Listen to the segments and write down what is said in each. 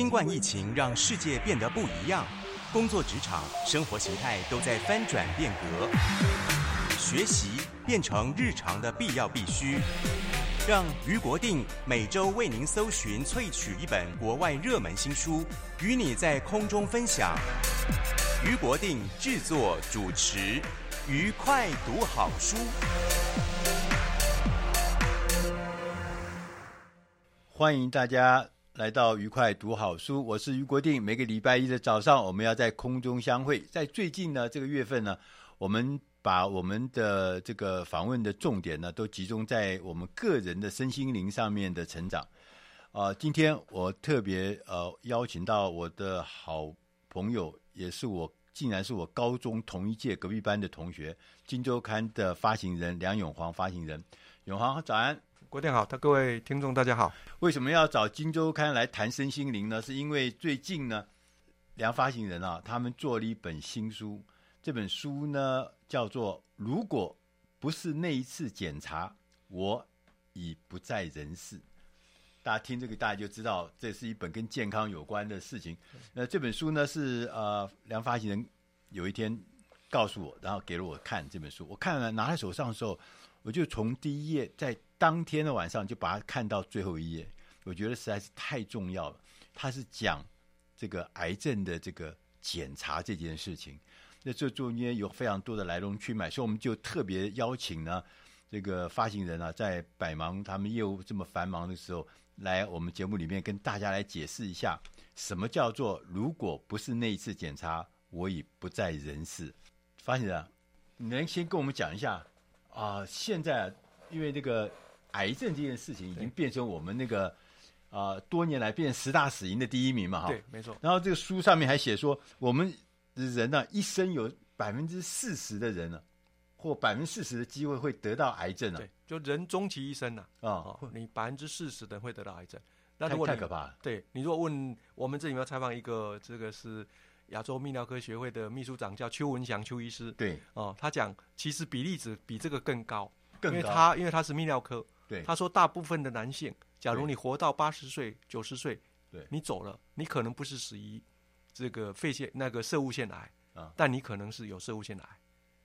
新冠疫情让世界变得不一样，工作职场、生活形态都在翻转变革，学习变成日常的必要必须。让于国定每周为您搜寻萃取一本国外热门新书，与你在空中分享。于国定制作主持，愉快读好书。欢迎大家来到愉快读好书，我是于国定。每个礼拜一的早上，我们要在空中相会。在最近呢，这个月份呢，我们。把我们的这个访问的重点呢，都集中在我们个人的身心灵上面的成长。啊、呃，今天我特别呃邀请到我的好朋友，也是我竟然是我高中同一届隔壁班的同学，《金周刊》的发行人梁永煌发行人，永煌早安，国定好，他各位听众大家好。为什么要找《金周刊》来谈身心灵呢？是因为最近呢，梁发行人啊，他们做了一本新书。这本书呢，叫做《如果不是那一次检查，我已不在人世》。大家听这个，大家就知道这是一本跟健康有关的事情。那这本书呢，是呃梁发行人有一天告诉我，然后给了我看这本书。我看了拿在手上的时候，我就从第一页，在当天的晚上就把它看到最后一页。我觉得实在是太重要了。它是讲这个癌症的这个检查这件事情。那这中间有非常多的来龙去脉，所以我们就特别邀请呢，这个发行人啊，在百忙他们业务这么繁忙的时候，来我们节目里面跟大家来解释一下，什么叫做如果不是那一次检查，我已不在人世。发行人，你能先跟我们讲一下啊？现在因为这个癌症这件事情已经变成我们那个啊多年来变成十大死因的第一名嘛，哈，对，没错。然后这个书上面还写说我们。人呢、啊，一生有百分之四十的人呢、啊，或百分之四十的机会会得到癌症啊。对，就人终其一生呐、啊，啊、哦，你百分之四十的人会得到癌症。那如果太，太可怕了。对，你如果问我们这里面要采访一个，这个是亚洲泌尿科学会的秘书长，叫邱文祥邱医师。对，哦，他讲其实比例值比这个更高，更高，因为他因为他是泌尿科。对，他说大部分的男性，假如你活到八十岁、九十岁，对，你走了，你可能不是死于这个肺腺那个摄物腺癌啊。但你可能是有射物腺癌。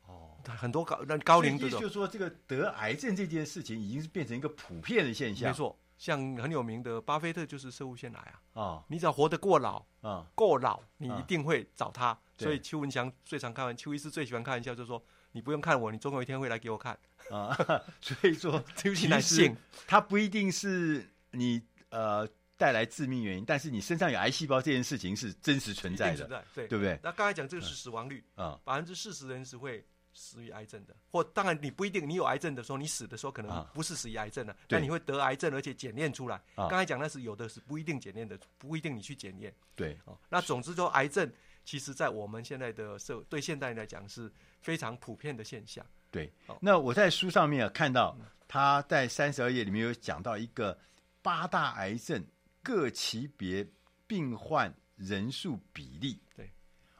哦，很多高那高龄这种，就是说这个得癌症这件事情已经是变成一个普遍的现象。没错，像很有名的巴菲特就是射物腺癌啊。啊、哦，你只要活得过老啊，够老，你一定会找他。哦、所以邱文祥最常开玩笑，邱医师最喜欢开玩笑，就是说你不用看我，你总有一天会来给我看 啊。所以说，其实他不一定是你呃。带来致命原因，但是你身上有癌细胞这件事情是真实存在的，存在，对，对不对？那刚才讲这个是死亡率啊，百分之四十的人是会死于癌症的，或当然你不一定，你有癌症的时候，你死的时候可能不是死于癌症的，啊、但你会得癌症，而且检验出来。刚才讲那是有的是不一定检验的，不一定你去检验。对，哦，那总之说癌症，其实在我们现在的社对现代人来讲是非常普遍的现象。对，那我在书上面啊看到他在三十二页里面有讲到一个八大癌症。各级别病患人数比例，对，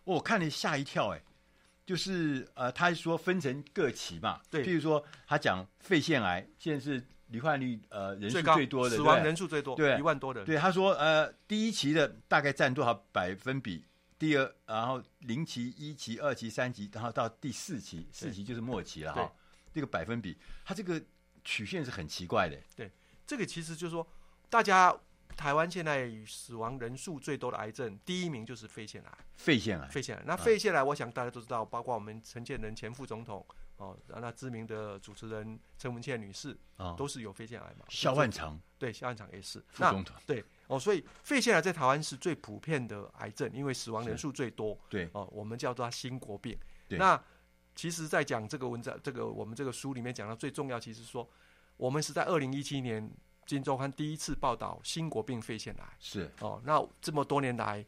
我看了吓一跳，哎，就是呃，他说分成各期嘛，对，譬如说他讲肺腺癌，现在是罹患率呃人数最多的，死亡人数最多，对，一万多的，对，他说呃，第一期的大概占多少百分比？第二，然后零期、一期、二期、三期，然后到第四期，四期就是末期了哈，这个百分比，它这个曲线是很奇怪的，对，这个其实就是说大家。台湾现在死亡人数最多的癌症，第一名就是肺腺癌。肺腺癌，肺腺癌。那肺腺癌，我想大家都知道，包括我们陈建仁前副总统哦，那知名的主持人陈文茜女士啊，都是有肺腺癌嘛。萧万长，对，萧万长也是副总统。对哦，所以肺腺癌在台湾是最普遍的癌症，因为死亡人数最多。对哦，我们叫做它新国病。对。那其实，在讲这个文章，这个我们这个书里面讲到最重要，其实说我们是在二零一七年《金周刊》第一次报道新国病肺腺癌。是哦，那这么多年来，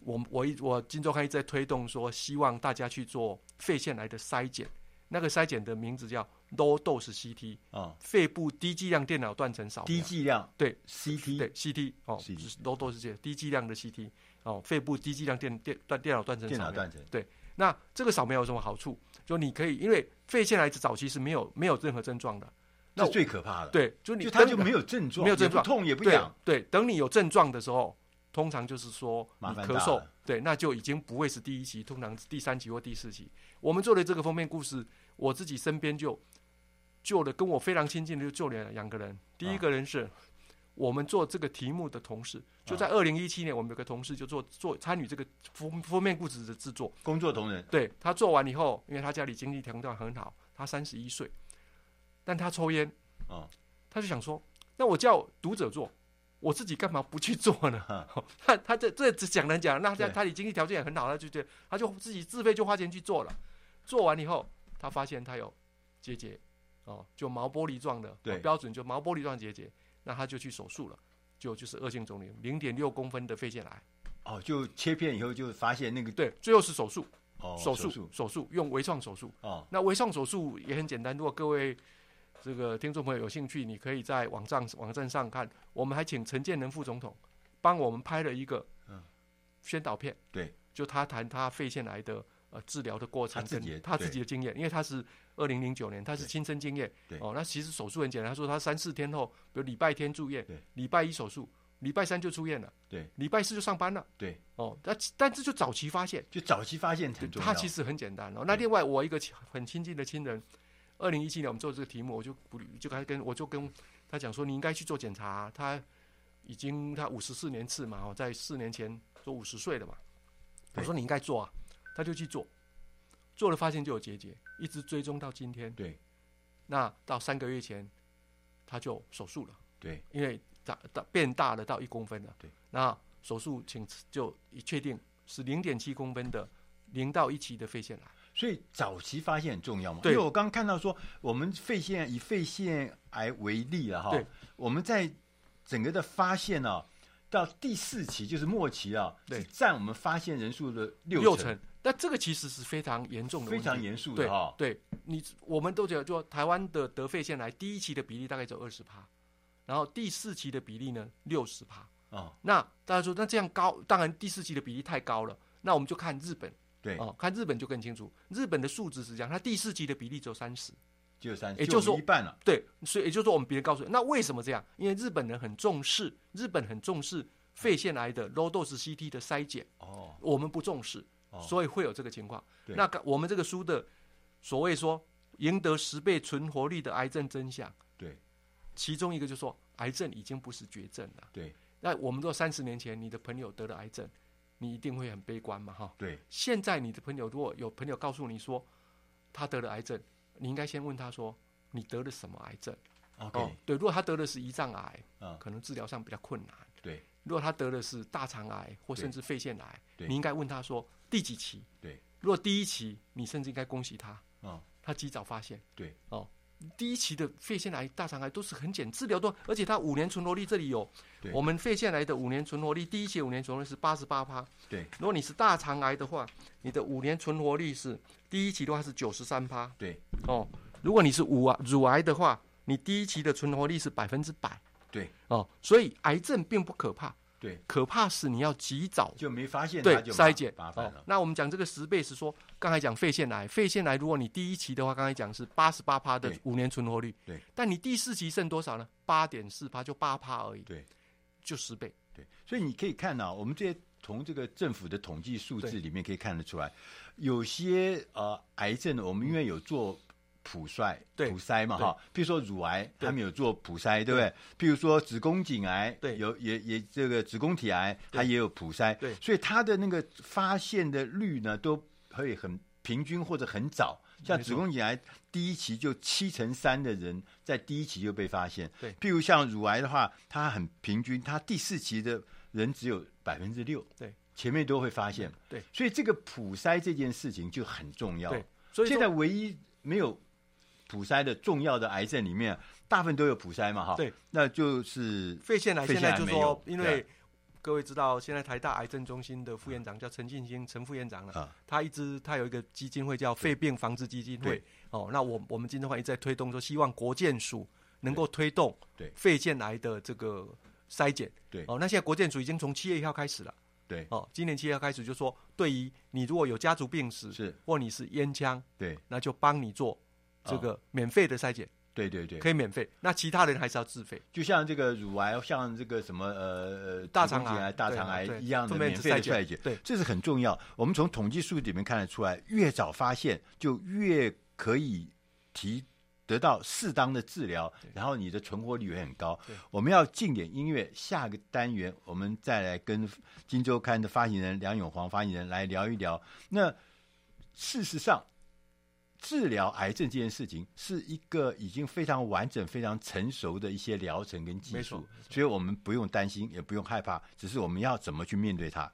我我一我《金周刊》一直在推动说，希望大家去做肺腺癌的筛检。那个筛检的名字叫 Low Dose CT 啊，肺部低剂量电脑断层扫描。低剂量对 CT 对 CT 哦，Low Dose CT 低剂量的 CT 哦，肺部低剂量电电断电脑断层扫描。对，那这个扫描有什么好处？就你可以，因为肺腺癌早期是没有没有任何症状的，那最可怕的。对，就你就它就没有症状，没有症状，痛也不痒。对，等你有症状的时候，通常就是说你咳嗽，对，那就已经不会是第一期，通常是第三期或第四期。我们做的这个封面故事。我自己身边就救了跟我非常亲近的，就救了两个人。第一个人是我们做这个题目的同事，就在二零一七年，我们有个同事就做做参与这个封封面故事的制作。工作同仁，对，他做完以后，因为他家里经济条件很好，他三十一岁，但他抽烟，他就想说，那我叫读者做，我自己干嘛不去做呢？他他这这只讲人讲，那他他的经济条件也很好，他就觉得他就自己自费就花钱去做了。做完以后。他发现他有结节，哦，就毛玻璃状的，对，标准就毛玻璃状结节，那他就去手术了，就就是恶性肿瘤，零点六公分的肺腺癌，哦，就切片以后就发现那个，对，最后是手术，哦，手术，手术。用微创手术，哦，那微创手术也很简单，如果各位这个听众朋友有兴趣，你可以在网站网站上看，我们还请陈建仁副总统帮我们拍了一个宣导片，对，就他谈他肺腺癌的。呃，治疗的过程跟他自己的经验，因为他是二零零九年，他是亲身经验。哦，那其实手术很简单。他说他三四天后，比如礼拜天住院，礼拜一手术，礼拜三就出院了。对，礼拜四就上班了。对，哦，但但这就早期发现，就早期发现很重要。他其实很简单哦。那另外，我一个很亲近的亲人，二零一七年我们做这个题目，我就不就开跟我就跟他讲说，你应该去做检查。他已经他五十四年次嘛，哦，在四年前都五十岁了嘛。我说你应该做啊。他就去做，做了发现就有结节，一直追踪到今天。对，那到三个月前，他就手术了。对，因为大大变大了到一公分了。对，那手术请就确定是零点七公分的零到一期的肺腺癌。所以早期发现很重要嘛？对，因为我刚刚看到说，我们肺腺以肺腺癌为例了哈。对，我们在整个的发现呢、啊，到第四期就是末期啊，对，占我们发现人数的六成。六成但这个其实是非常严重的，非常严肃的哈。对，你我们都觉得，就台湾的得肺腺癌第一期的比例大概只有二十趴，然后第四期的比例呢六十趴。哦，那大家说，那这样高，当然第四期的比例太高了。那我们就看日本，对，哦，看日本就更清楚。日本的数字是这样，它第四期的比例只有三十，只有三十，也就是说一半了。对，所以也就是说，我们别人告诉你，那为什么这样？因为日本人很重视，日本很重视肺腺癌的 low dose CT 的筛检。哦，我们不重视。所以会有这个情况。对那我们这个书的所谓说赢得十倍存活率的癌症真相，对，其中一个就是说癌症已经不是绝症了。对，那我们说三十年前你的朋友得了癌症，你一定会很悲观嘛？哈，对。现在你的朋友如果有朋友告诉你说他得了癌症，你应该先问他说你得了什么癌症？OK，哦，对，如果他得的是胰脏癌，嗯，可能治疗上比较困难。对，如果他得的是大肠癌或甚至肺腺癌，你应该问他说。第几期？对，如果第一期，你甚至应该恭喜他，哦，他及早发现。对，哦，第一期的肺腺癌、大肠癌都是很简，治疗多，而且他五年存活率这里有，我们肺腺癌的五年存活率，第一期五年存活率是八十八趴。对，如果你是大肠癌的话，你的五年存活率是第一期的话是九十三趴。对，哦，如果你是乳癌乳癌的话，你第一期的存活率是百分之百。对，哦，所以癌症并不可怕。对，可怕是你要及早就没发现，对就筛检麻烦了。那我们讲这个十倍是说，刚才讲肺腺癌，肺腺癌如果你第一期的话，刚才讲是八十八趴的五年存活率，对，但你第四期剩多少呢？八点四趴，就八趴而已，对，就十倍，对。所以你可以看到，我们这些从这个政府的统计数字里面可以看得出来，有些呃癌症，我们因为有做。普筛，普筛嘛哈，譬如说乳癌，他们有做普筛，对。不对？譬如说子宫颈癌，对，有也也这个子宫体癌，它也有普筛，对，所以它的那个发现的率呢，都可以很平均或者很早。像子宫颈癌第一期就七成三的人在第一期就被发现，对。譬如像乳癌的话，它很平均，它第四期的人只有百分之六，对，前面都会发现，对。所以这个普筛这件事情就很重要，对。所以现在唯一没有普筛的重要的癌症里面，大部分都有普筛嘛，哈。对，那就是肺腺癌。现在就说，因为各位知道，现在台大癌症中心的副院长叫陈进兴，陈副院长了。啊。他一直他有一个基金会叫肺病防治基金会。哦，那我我们今天话一直在推动说，希望国健署能够推动对肺腺癌的这个筛检。对。哦，那现在国健署已经从七月一号开始了。对。哦，今年七月开始就说，对于你如果有家族病史，是或你是烟枪，对，那就帮你做这个免费的筛检。对对对，可以免费。那其他人还是要自费。就像这个乳癌，像这个什么呃大肠癌、大肠癌一样的免费的筛检，对，这是很重要。我们从统计数据里面看得出来，越早发现就越可以提得到适当的治疗，然后你的存活率也很高。我们要进点音乐，下个单元我们再来跟《金周刊》的发行人梁永煌发行人来聊一聊。那事实上。治疗癌症这件事情是一个已经非常完整、非常成熟的一些疗程跟技术，所以我们不用担心，也不用害怕，只是我们要怎么去面对它。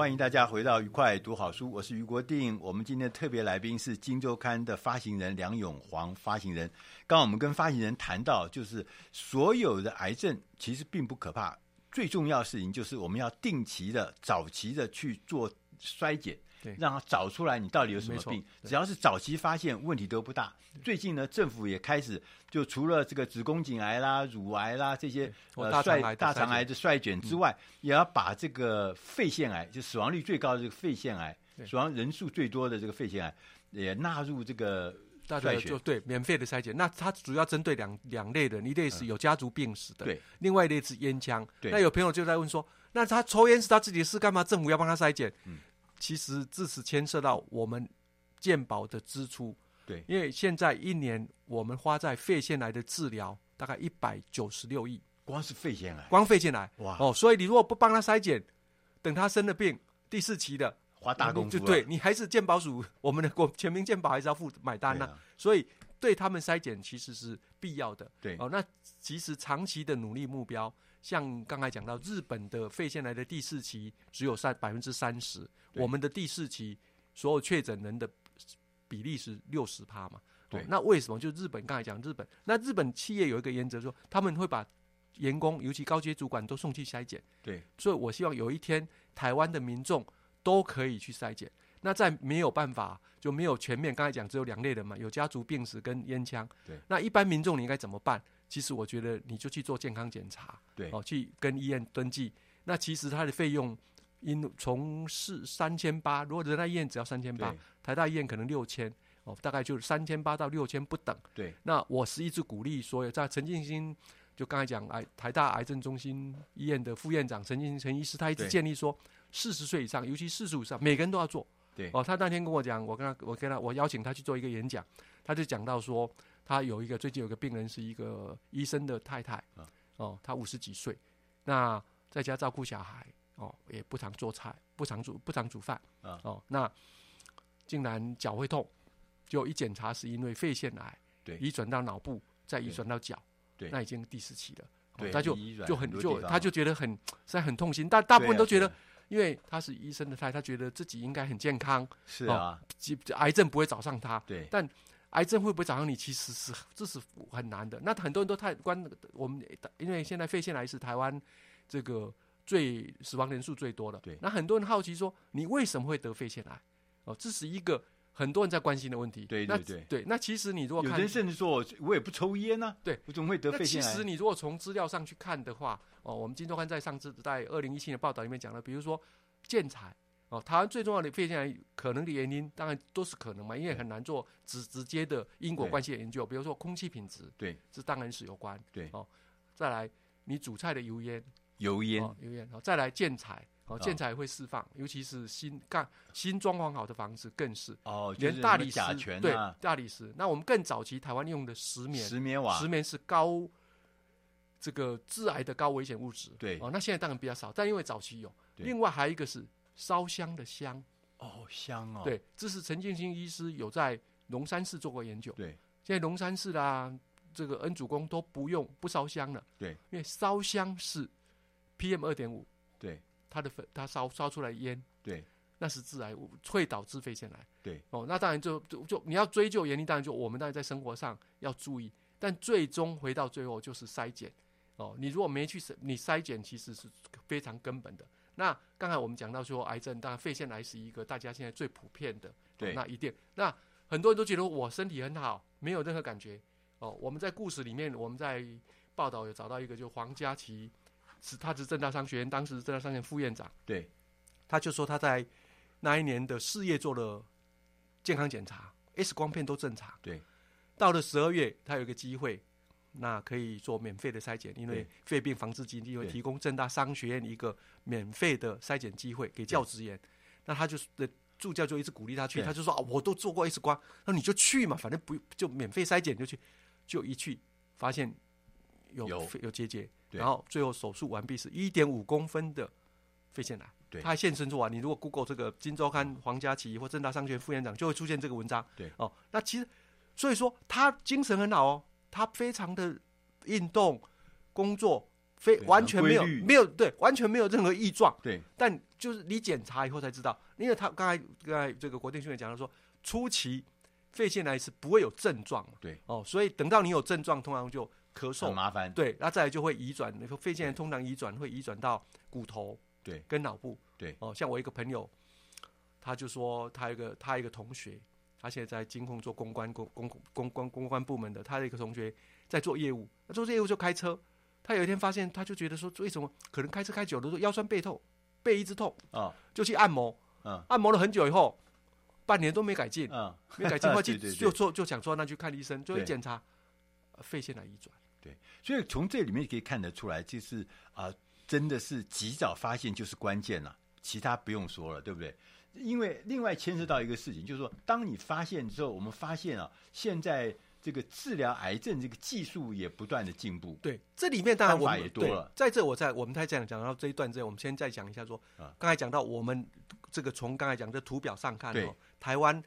欢迎大家回到愉快读好书，我是于国定。我们今天特别来宾是《金周刊》的发行人梁永煌发行人。刚刚我们跟发行人谈到，就是所有的癌症其实并不可怕，最重要的事情就是我们要定期的、早期的去做衰减。对，让他找出来你到底有什么病，只要是早期发现，问题都不大。最近呢，政府也开始就除了这个子宫颈癌啦、乳癌啦这些大肠癌的筛检之外，嗯，也要把这个肺腺癌，就死亡率最高的这个肺腺癌，死亡人数最多的这个肺腺癌，也纳入这个筛选。就对，免费的筛检。那它主要针对两两类的，一类是有家族病史的，对，另外一类是烟枪。那有朋友就在问说，那他抽烟是他自己的事，干嘛政府要帮他筛检？嗯。其实这是牵涉到我们健保的支出，对，因为现在一年我们花在肺腺癌的治疗大概一百九十六亿，光是肺腺癌，光肺腺癌，哇。哦，所以你如果不帮他筛检，等他生了病，第四期的花大功夫，就对你还是健保署，我们的国全民健保还是要付买单呢、啊啊，所以对他们筛检其实是必要的，对。哦，那其实长期的努力目标。像刚才讲到日本的肺腺癌的第四期只有三百分之三十，我们的第四期所有确诊人的比例是六十趴嘛？对、哦，那为什么？就日本刚才讲日本，那日本企业有一个原则说，他们会把员工，尤其高阶主管都送去筛检。对，所以我希望有一天台湾的民众都可以去筛检。那在没有办法就没有全面，刚才讲只有两类人嘛，有家族病史跟烟枪。对，那一般民众你应该怎么办？其实我觉得你就去做健康检查，对，哦，去跟医院登记。那其实它的费用因从是三千八，如果仁爱医院只要三千八，台大医院可能六千，哦，大概就是三千八到六千不等。对，那我是一直鼓励所有在陈进兴，就刚才讲癌台大癌症中心医院的副院长陈进兴陈医师，他一直建议说，四十岁以上，尤其四十五以上，每个人都要做。对，哦，他那天跟我讲，我跟他，我跟他，我邀请他去做一个演讲，他就讲到说。他有一个最近有一个病人是一个医生的太太，哦，他五十几岁，那在家照顾小孩，哦，也不常做菜，不常煮不常煮饭，哦，那竟然脚会痛，就一检查是因为肺腺癌，对，移转到脑部，再移转到脚，对，那已经第四期了，对，他就就很就他就觉得很实在很痛心，大大部分都觉得，因为他是医生的太太，他觉得自己应该很健康，是啊，癌症不会找上他，对，但。癌症会不会找上你？其实是这是很难的。那很多人都太关我们，因为现在肺腺癌是台湾这个最死亡人数最多的。对。那很多人好奇说，你为什么会得肺腺癌？哦，这是一个很多人在关心的问题。对对对。对。那其实你如果看有人甚至说，我也不抽烟呢、啊。对。我怎么会得肺腺癌？其实你如果从资料上去看的话，哦，我们金周刊在上次在二零一七年报道里面讲了，比如说建材。哦，台湾最重要的肺腺癌可能的原因，当然都是可能嘛，因为很难做直直接的因果关系的研究。比如说空气品质，对，这当然是有关。对，哦，再来你煮菜的油烟，油烟，油烟，哦，再来建材，哦，建材会释放，尤其是新干新装潢好的房子更是。哦，连大理石，对，啊、大理石。那我们更早期台湾用的石棉，石棉瓦，石棉是高这个致癌的高危险物质。对，哦，那现在当然比较少，但因为早期有。另外还有一个是。烧香的香，哦，香哦，对，这是陈建新医师有在龙山寺做过研究。对，现在龙山寺啦，这个恩主公都不用不烧香了。对，因为烧香是 PM 二点五，对，它的粉，它烧烧出来烟，对，那是致癌物，会导致肺腺癌。对，哦，那当然就就就你要追究原因，当然就我们当然在生活上要注意，但最终回到最后就是筛检。哦，你如果没去筛，你筛检其实是非常根本的。那刚才我们讲到说，癌症当然肺腺癌是一个大家现在最普遍的，对，那一定。那很多人都觉得我身体很好，没有任何感觉。哦，我们在故事里面，我们在报道有找到一个，就黄家琪，是他是正大商学院当时正大商学院副院长，对，他就说他在那一年的四月做了健康检查，X 光片都正常，对，到了十二月，他有一个机会。那可以做免费的筛检，因为肺病防治基金会提供正大商学院一个免费的筛检机会给教职员。那他就是的助教就一直鼓励他去，他就说啊，我都做过 X 光，那你就去嘛，反正不就免费筛检就去，就一去发现有有。结节，然后最后手术完毕是一点五公分的肺腺癌。对，他还现身说啊，你如果 Google 这个《金周刊》黄家琪或正大商学院副院长，就会出现这个文章。对。哦，那其实所以说他精神很好哦。他非常的运动工作，非完全没有没有对，完全没有任何异状。对，但就是你检查以后才知道，因为他刚才刚才这个国定训练讲了说，初期肺腺癌是不会有症状。对哦，所以等到你有症状，通常就咳嗽，很麻烦。对，那再来就会移转，那个肺腺癌通常移转会移转到骨头，对，跟脑部。对哦，像我一个朋友，他就说他一个他一个同学。他现在在金控做公关公公公关公关部门的，他的一个同学在做业务，他做业务就开车。他有一天发现，他就觉得说，为什么可能开车开久了，说腰酸背痛，背一直痛啊，就去按摩，嗯，按摩了很久以后，半年都没改进，嗯，没改进，后 就就做就想说那去看医生，就一检查，肺腺癌移转。对，所以从这里面可以看得出来，就是啊，真的是及早发现就是关键了，其他不用说了，对不对？因为另外牵涉到一个事情，就是说，当你发现之后，我们发现啊，现在这个治疗癌症这个技术也不断的进步。对，这里面当然方法也多了。在这，我在我们才讲讲到这一段之后，我们先再讲一下说，刚才讲到我们这个从刚才讲的图表上看哦，台湾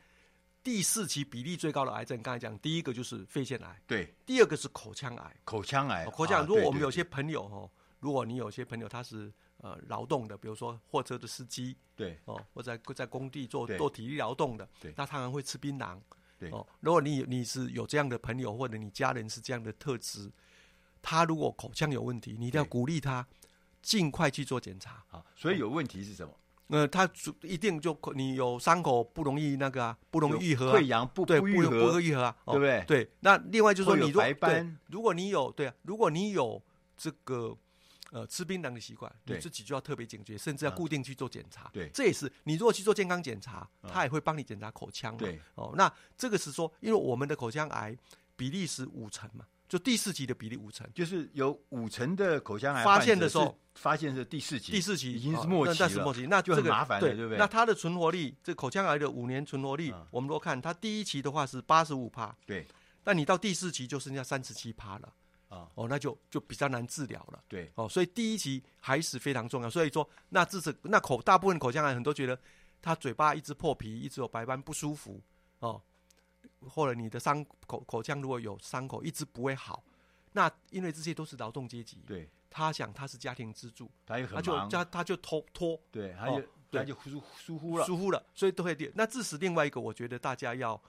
第四期比例最高的癌症，刚才讲第一个就是肺腺癌，对，第二个是口腔癌，口腔癌，口腔。如果我们有些朋友哦。如果你有些朋友他是呃劳动的，比如说货车的司机，对哦，或者在在工地做做体力劳动的，对，那他还会吃槟榔，对哦。如果你你是有这样的朋友，或者你家人是这样的特质，他如果口腔有问题，你一定要鼓励他尽快去做检查。好，所以有问题是什么？呃，他一定就你有伤口不容易那个啊，不容易愈合、啊，溃疡不对不愈合，愈合啊，对不对？对。那另外就是说，你如白斑，如果你有对啊，如果你有这个呃吃槟榔的习惯，你自己就要特别警觉，甚至要固定去做检查。对，这也是你如果去做健康检查，他也会帮你检查口腔嘛。对哦，那这个是说，因为我们的口腔癌比例是五成嘛。就第四期的比例五成，就是有五成的口腔癌发现的时候，发现是第四期，第四期已经是末期了，哦、那是末期，那就很麻烦了，对，对不对？那它的存活率，这口腔癌的五年存活率，嗯、我们都看它第一期的话是八十五趴，对，但你到第四期就剩下三十七趴了，啊，哦，那就就比较难治疗了，对，哦，所以第一期还是非常重要，所以说，那这是那口大部分口腔癌很多觉得他嘴巴一直破皮，一直有白斑不舒服，哦，或者你的伤口口腔如果有伤口一直不会好。那因为这些都是劳动阶级，对，他想他是家庭支柱，他也很忙，他就他他就拖拖，对，他就、哦、他就疏疏忽了，疏忽了，所以都会跌。那致使另外一个，我觉得大家要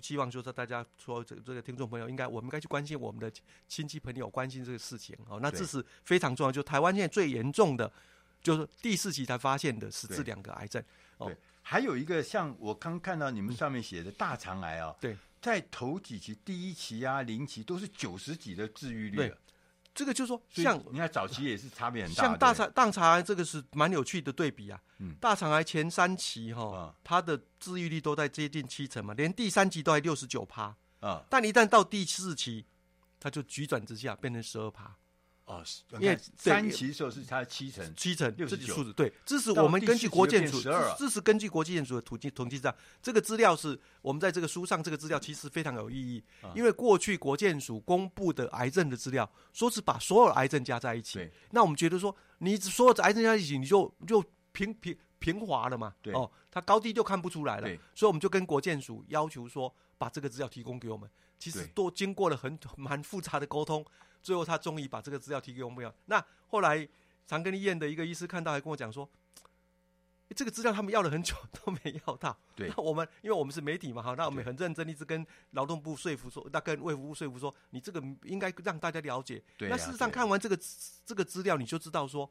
希望就是大家说这这个听众朋友应该我们应该去关心我们的亲戚朋友关心这个事情哦。那这是非常重要，就台湾现在最严重的就是第四期才发现的是这两个癌症，对，哦、还有一个像我刚看到你们上面写的大肠癌啊、哦，对。在头几期，第一期啊、零期都是九十几的治愈率。对，这个就是说，像你看早期也是差别很大。像大肠大肠癌这个是蛮有趣的对比啊。嗯，大肠癌前三期哈、哦，它的治愈率都在接近七成嘛，连第三期都还六十九趴啊。但一旦到第四期，它就急转直下，变成十二趴。哦，因为三期的时候是它的七成，七成六十九。对，这是我们根据国建署，这是根据国际建署的统计统计上，这个资料是我们在这个书上，这个资料其实非常有意义，因为过去国建署公布的癌症的资料，说是把所有癌症加在一起，那我们觉得说，你所有的癌症加在一起，你就就平平平滑了嘛，哦，它高低就看不出来了，所以我们就跟国建署要求说，把这个资料提供给我们，其实都经过了很蛮复杂的沟通。最后，他终于把这个资料提给我们。那后来长庚医院的一个医师看到，还跟我讲说：“这个资料他们要了很久都没要到。”对，那我们因为我们是媒体嘛，哈，那我们很认真，一直跟劳动部说服说，那跟卫福部说服说，你这个应该让大家了解。对。那事实上看完这个这个资料，你就知道说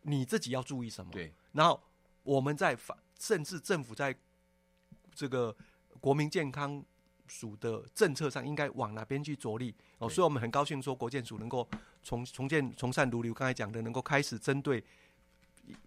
你自己要注意什么。对。然后我们在反，甚至政府在这个国民健康。署的政策上应该往哪边去着力哦，所以我们很高兴说国建署能够重重建从善如流，刚才讲的能够开始针对。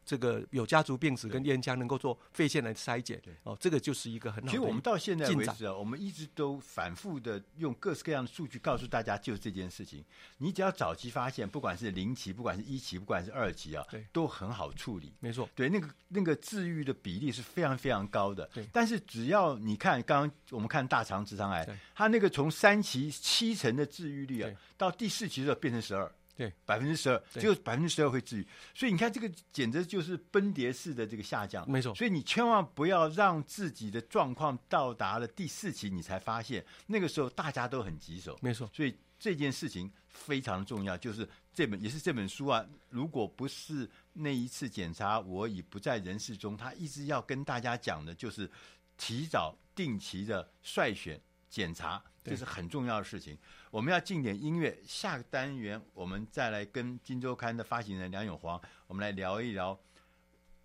这个有家族病史跟烟枪能够做肺腺来筛检，哦，这个就是一个很好的。其实我们到现在为止啊，我们一直都反复的用各式各样的数据告诉大家，就是这件事情。你只要早期发现，不管是零期，不管是一期，不管是二期啊，对，都很好处理。没错，对，那个那个治愈的比例是非常非常高的。对，但是只要你看，刚刚我们看大肠直肠癌，它那个从三期七成的治愈率啊，到第四期的时候变成十二。对，百分之十二，只有百分之十二会治愈，所以你看这个简直就是崩跌式的这个下降，没错。所以你千万不要让自己的状况到达了第四期，你才发现，那个时候大家都很棘手，没错。所以这件事情非常重要，就是这本也是这本书啊，如果不是那一次检查我已不在人世中，他一直要跟大家讲的就是提早定期的筛选检查。这是很重要的事情。我们要进点音乐，下个单元我们再来跟《金周刊》的发行人梁永煌，我们来聊一聊，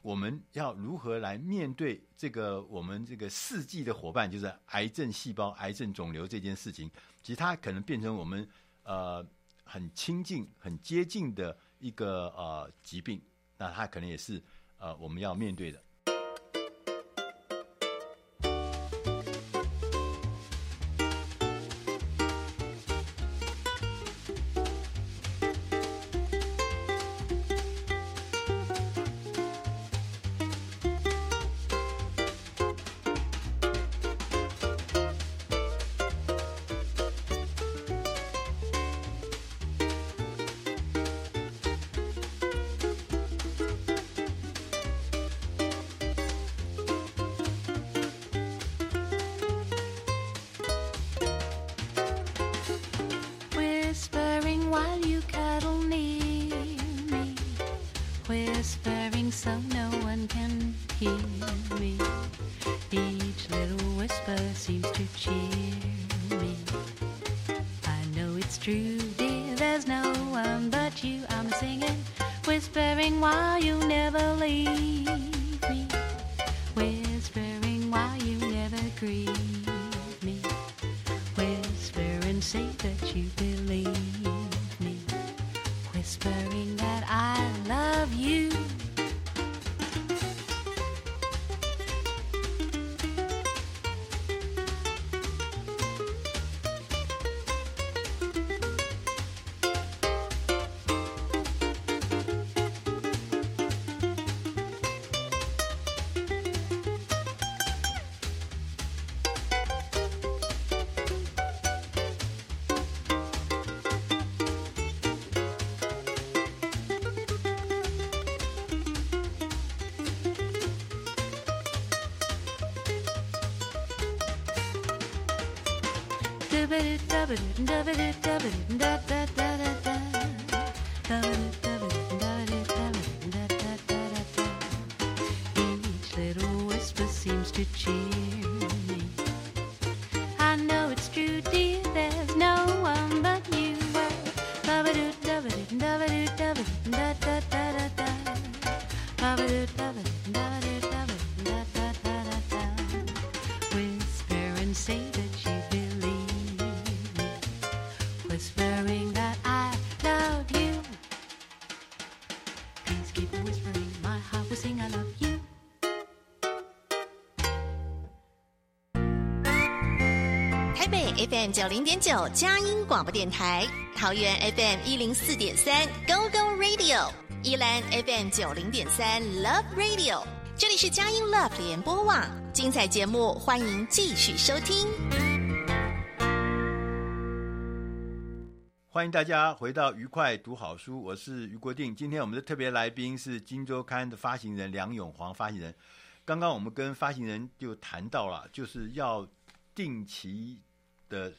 我们要如何来面对这个我们这个世纪的伙伴，就是癌症细胞、癌症肿瘤这件事情。其实它可能变成我们呃很亲近、很接近的一个呃疾病，那它可能也是呃我们要面对的。Hear me. Each little whisper seems to cheer me. I know it's true, do do do do ba da 北 FM 九零点九佳音广播电台，桃园 FM 一零四点三 Go Go Radio，宜兰 FM 九零点三 Love Radio，这里是佳音 Love 联播网，精彩节目欢迎继续收听。欢迎大家回到愉快读好书，我是于国定。今天我们的特别来宾是《金周刊》的发行人梁永煌发行人。刚刚我们跟发行人就谈到了，就是要定期。的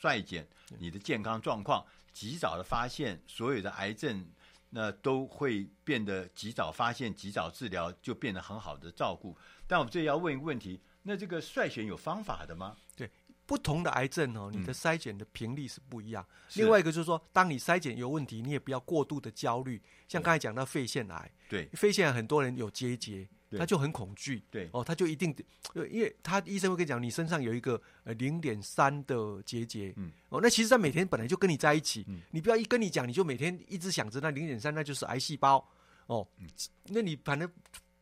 筛检，你的健康状况，及早的发现所有的癌症，那都会变得及早发现、及早治疗，就变得很好的照顾。但我们这里要问一个问题：那这个筛选有方法的吗？对，不同的癌症哦，你的筛检的频率是不一样。嗯、另外一个就是说，当你筛检有问题，你也不要过度的焦虑。像刚才讲到肺腺癌，对，肺腺癌很多人有结节。他就很恐惧，对。哦，他就一定，因为他医生会跟你讲，你身上有一个呃零点三的结节，嗯，哦，那其实他每天本来就跟你在一起，嗯，你不要一跟你讲，你就每天一直想着那零点三，那就是癌细胞，哦，嗯，那你反正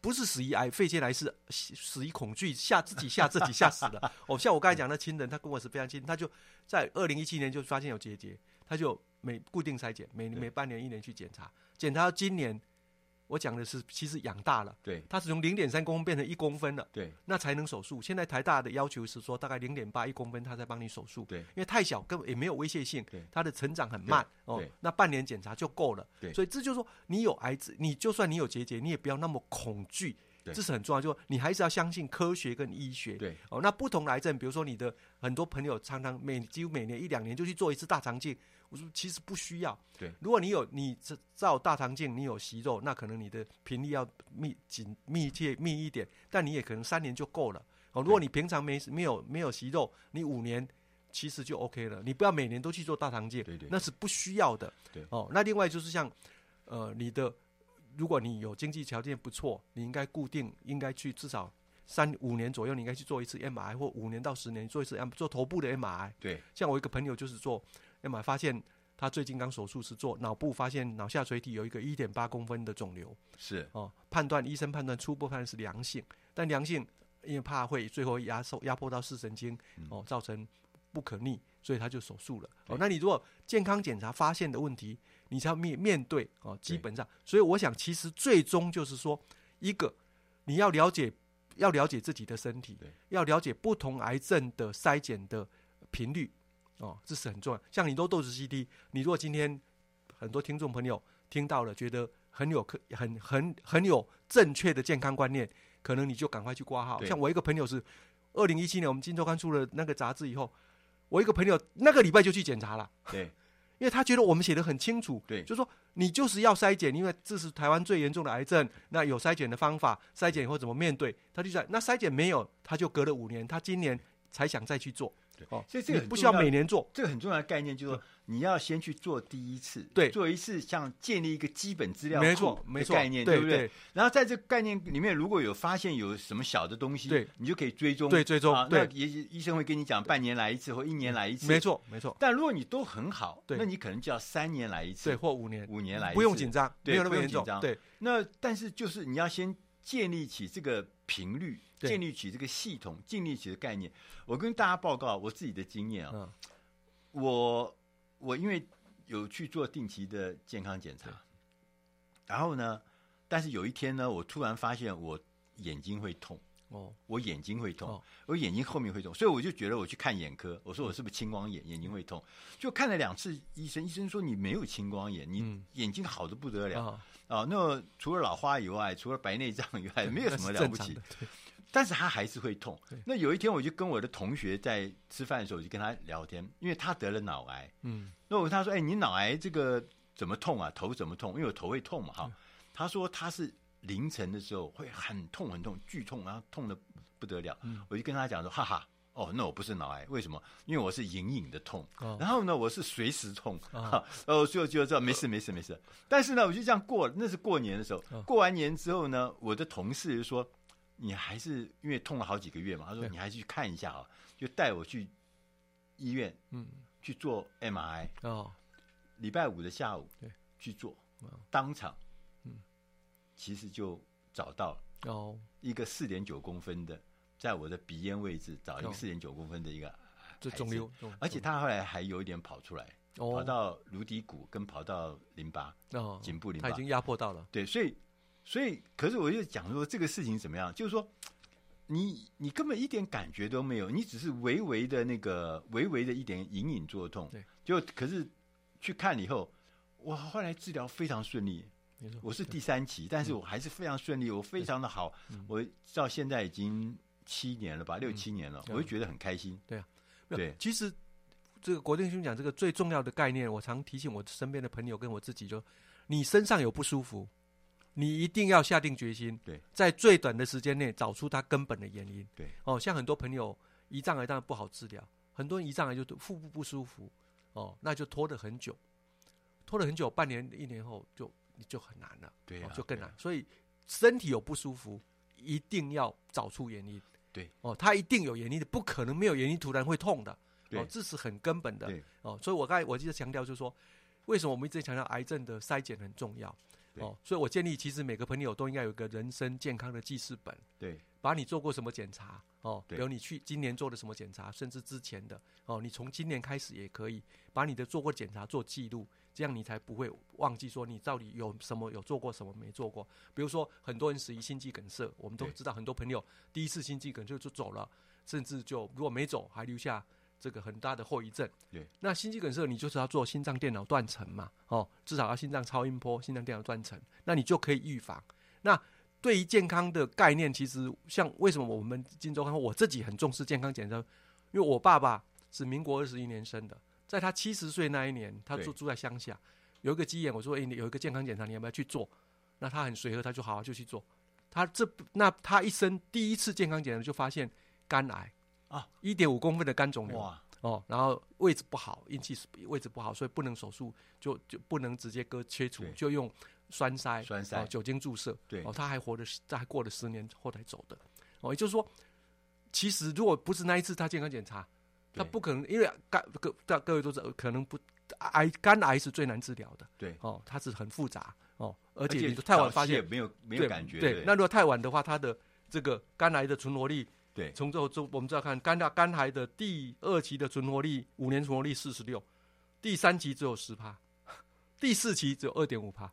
不是死于癌，肺腺癌是死于恐惧，吓自己吓自己吓死了，哦，像我刚才讲的亲人，他跟我是非常亲，他就在二零一七年就发现有结节，他就每固定筛检，每每半年一年去检查，检查到今年。我讲的是，其实养大了，对，它是从零点三公分变成一公分了，对，那才能手术。现在台大的要求是说，大概零点八一公分，他才帮你手术，对，因为太小根本也没有威胁性，对，它的成长很慢，哦，那半年检查就够了，对，所以这就是说，你有癌症，你就算你有结节，你也不要那么恐惧，这是很重要，就你还是要相信科学跟医学，对，哦，那不同的癌症，比如说你的很多朋友常常每几乎每年一两年就去做一次大肠镜。我说其实不需要。对，如果你有你照大肠镜，你有息肉，那可能你的频率要密紧密切密一点，但你也可能三年就够了。哦，如果你平常没没有没有息肉，你五年其实就 OK 了。你不要每年都去做大肠镜，对对，那是不需要的。对，哦，那另外就是像呃你的，如果你有经济条件不错，你应该固定应该去至少三五年左右，你应该去做一次 MRI，或五年到十年做一次 M 做头部的 MRI。对，像我一个朋友就是做。要么发现他最近刚手术是做脑部，发现脑下垂体有一个一点八公分的肿瘤，是哦，判断医生判断初步判断是良性，但良性因为怕会最后压受压迫到视神经哦，造成不可逆，所以他就手术了。哦，那你如果健康检查发现的问题，你才要面面对哦，基本上，所以我想其实最终就是说，一个你要了解要了解自己的身体，要了解不同癌症的筛检的频率。哦，这是很重要。像你都豆子 CD，你如果今天很多听众朋友听到了，觉得很有可很很很有正确的健康观念，可能你就赶快去挂号。像我一个朋友是，二零一七年我们《金周刊》出了那个杂志以后，我一个朋友那个礼拜就去检查了。对，因为他觉得我们写的很清楚，对，就是说你就是要筛检，因为这是台湾最严重的癌症，那有筛检的方法，筛检以后怎么面对，他就在那筛检没有，他就隔了五年，他今年才想再去做。哦，所以这个不需要每年做，这个很重要的概念就是说，你要先去做第一次，对，做一次像建立一个基本资料没错，没错，概念，对不对？然后在这个概念里面，如果有发现有什么小的东西，对，你就可以追踪，对，追踪。那也许医生会跟你讲，半年来一次或一年来一次，没错，没错。但如果你都很好，那你可能就要三年来一次，对，或五年，五年来一次，不用紧张，没有那么严重，对。那但是就是你要先建立起这个频率。建立起这个系统，建立起的概念。我跟大家报告我自己的经验啊，嗯、我我因为有去做定期的健康检查，然后呢，但是有一天呢，我突然发现我眼睛会痛。哦，我眼睛会痛，哦、我眼睛后面会痛，所以我就觉得我去看眼科，我说我是不是青光眼，眼睛会痛，就看了两次医生，医生说你没有青光眼，你眼睛好的不得了。啊、那除了老花以外，除了白内障以外，没有什么了不起。但是他还是会痛。那有一天，我就跟我的同学在吃饭的时候，我就跟他聊天，因为他得了脑癌。嗯，那我跟他说：“哎，你脑癌这个怎么痛啊？头怎么痛？因为我头会痛嘛，哈。”他说他是凌晨的时候会很痛很痛，剧痛，然后痛得不得了。我就跟他讲说：“哈哈，哦，那我不是脑癌，为什么？因为我是隐隐的痛。然后呢，我是随时痛。哈，哦，就就知道，没事没事没事。但是呢，我就这样过，那是过年的时候。过完年之后呢，我的同事就说。”你还是因为痛了好几个月嘛？他说你还是去看一下啊，就带我去医院，嗯，去做 MRI 哦。礼拜五的下午，对，去做，当场，嗯，其实就找到了哦，一个四点九公分的，在我的鼻咽位置找一个四点九公分的一个这肿瘤，而且他后来还有一点跑出来，跑到颅底骨跟跑到淋巴哦，颈部淋巴，他已经压迫到了，对，所以。所以，可是我就讲说这个事情怎么样？就是说，你你根本一点感觉都没有，你只是微微的那个微微的一点隐隐作痛。对，就可是去看了以后，我后来治疗非常顺利。没错，我是第三期，但是我还是非常顺利，我非常的好。我到现在已经七年了吧，六七年了，我就觉得很开心。对啊，对，其实这个国定兄讲这个最重要的概念，我常提醒我身边的朋友跟我自己，就你身上有不舒服。你一定要下定决心，对，在最短的时间内找出它根本的原因。对，哦，像很多朋友胰脏癌当然不好治疗，很多人胰脏癌就腹部不舒服，哦，那就拖得很久，拖了很久，半年一年后就就很难了，对、啊哦，就更难。啊、所以身体有不舒服，一定要找出原因。对，哦，它一定有原因的，不可能没有原因突然会痛的。对，哦，这是很根本的。对，哦，所以我刚才我记得强调就是说，为什么我们一直强调癌症的筛检很重要？哦，所以我建议，其实每个朋友都应该有一个人生健康的记事本。对，把你做过什么检查哦，比如你去今年做的什么检查，甚至之前的哦，你从今年开始也可以把你的做过检查做记录，这样你才不会忘记说你到底有什么有做过什么没做过。比如说很多人死于心肌梗塞，我们都知道很多朋友第一次心肌梗塞就走了，甚至就如果没走还留下。这个很大的后遗症。对，那心肌梗塞你就是要做心脏电脑断层嘛，哦，至少要心脏超音波、心脏电脑断层，那你就可以预防。那对于健康的概念，其实像为什么我们今周刊我自己很重视健康检查，因为我爸爸是民国二十一年生的，在他七十岁那一年，他住住在乡下，有一个鸡眼，我说，哎，你有一个健康检查，你要不要去做？那他很随和，他就好好就去做。他这那他一生第一次健康检查就发现肝癌。啊，一点五公分的肝肿瘤哇哦，然后位置不好，运气位置不好，所以不能手术，就就不能直接割切除，就用栓塞、栓塞、酒精注射。对哦，他还活着，他还过了十年后才走的。哦，也就是说，其实如果不是那一次他健康检查，他不可能，因为肝各大各位都知道，可能不癌肝癌是最难治疗的。对哦，它是很复杂哦，而且你太晚发现没有没有感觉。对，那如果太晚的话，他的这个肝癌的存活率。对，从这后，我们知道看肝大肝癌的第二期的存活率，五年存活率四十六，第三期只有十趴，第四期只有二点五趴，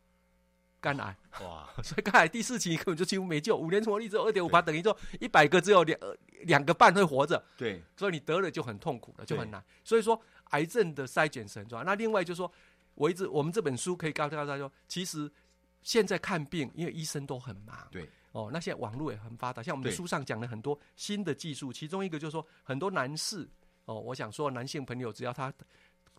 肝癌。哇，所以肝癌第四期根本就几乎没救，五年存活率只有二点五趴，等于说一百个只有两两个半会活着，对，所以你得了就很痛苦了，就很难。所以说癌症的筛检是很重要。那另外就是说，我一直我们这本书可以告诉大家说，其实现在看病，因为医生都很忙，对。哦，那现在网络也很发达，像我们的书上讲了很多新的技术，其中一个就是说，很多男士哦，我想说男性朋友只要他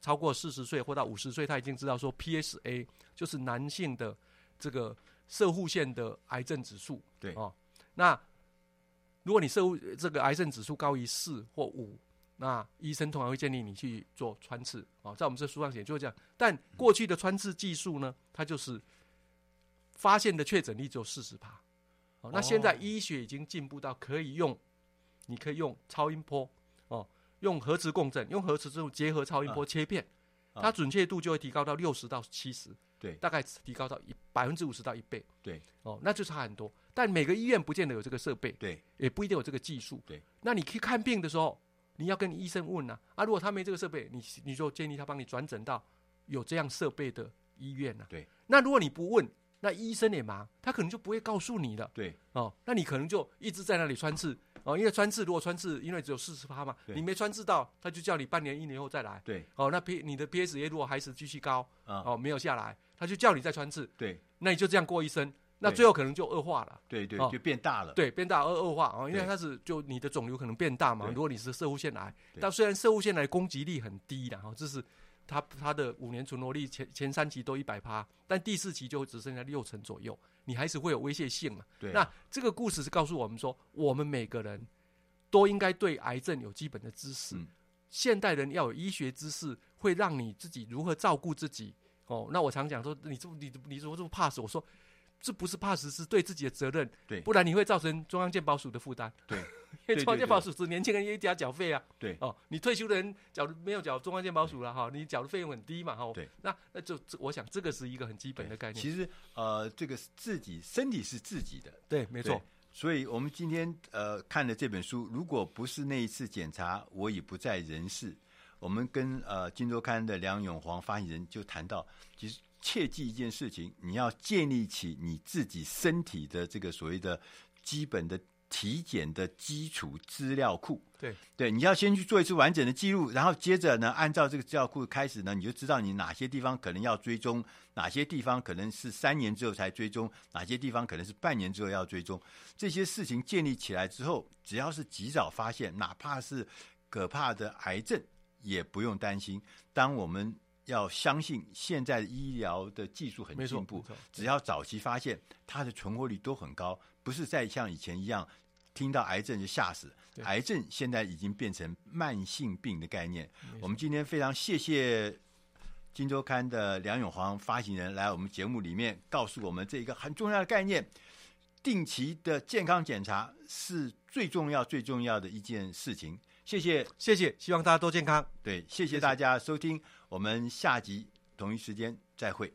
超过四十岁或到五十岁，他已经知道说 PSA 就是男性的这个射护腺的癌症指数。对哦，那如果你摄护这个癌症指数高于四或五，那医生通常会建议你去做穿刺。哦，在我们这书上写就是这样。但过去的穿刺技术呢，它就是发现的确诊率只有四十趴。哦，那现在医学已经进步到可以用，你可以用超音波哦。用核磁共振，用核磁之后结合超音波切片，啊、它准确度就会提高到六十到七十，对，大概提高到一百分之五十到一倍，对，哦，那就差很多。但每个医院不见得有这个设备，对，也不一定有这个技术，对。那你去看病的时候，你要跟医生问呐、啊，啊，如果他没这个设备，你你就建议他帮你转诊到有这样设备的医院呐、啊，对。那如果你不问，那医生也忙，他可能就不会告诉你了，对，哦，那你可能就一直在那里穿刺。哦，因为穿刺如果穿刺，因为只有四十趴嘛，你没穿刺到，他就叫你半年、一年后再来。对，哦，那 P 你的 PSA 如果还是继续高，哦，没有下来，他就叫你再穿刺。对，那你就这样过一生，那最后可能就恶化了。对对，就变大了。对，变大而恶化哦，因为它是就你的肿瘤可能变大嘛。如果你是摄护腺癌，但虽然摄护腺癌攻击力很低的哈，这是它它的五年存活率前前三期都一百趴，但第四期就只剩下六成左右，你还是会有威胁性嘛。对，那这个故事是告诉我们说，我们每个人。都应该对癌症有基本的知识。嗯、现代人要有医学知识，会让你自己如何照顾自己。哦，那我常讲说，你这你你怎么这么怕死？我说，这不是怕死，是对自己的责任。对，不然你会造成中央健保署的负担。对，因为中央健保署是年轻人也加缴费啊。对，哦，你退休的人缴没有缴中央健保署了哈，你缴的费用很低嘛哈。对，那那就我想这个是一个很基本的概念。其实呃，这个自己身体是自己的。对，没错。所以，我们今天呃看的这本书，如果不是那一次检查，我已不在人世。我们跟呃《金周刊》的梁永煌发言人就谈到，其实切记一件事情，你要建立起你自己身体的这个所谓的基本的。体检的基础资料库，对对，你要先去做一次完整的记录，然后接着呢，按照这个资料库开始呢，你就知道你哪些地方可能要追踪，哪些地方可能是三年之后才追踪，哪些地方可能是半年之后要追踪。这些事情建立起来之后，只要是及早发现，哪怕是可怕的癌症，也不用担心。当我们要相信现在医疗的技术很进步，只要早期发现，它的存活率都很高。不是再像以前一样，听到癌症就吓死。癌症现在已经变成慢性病的概念。我们今天非常谢谢《金周刊》的梁永煌发行人来我们节目里面告诉我们这一个很重要的概念：定期的健康检查是最重要、最重要的一件事情。谢谢，谢谢，希望大家都健康。对，谢谢大家收听，我们下集同一时间再会。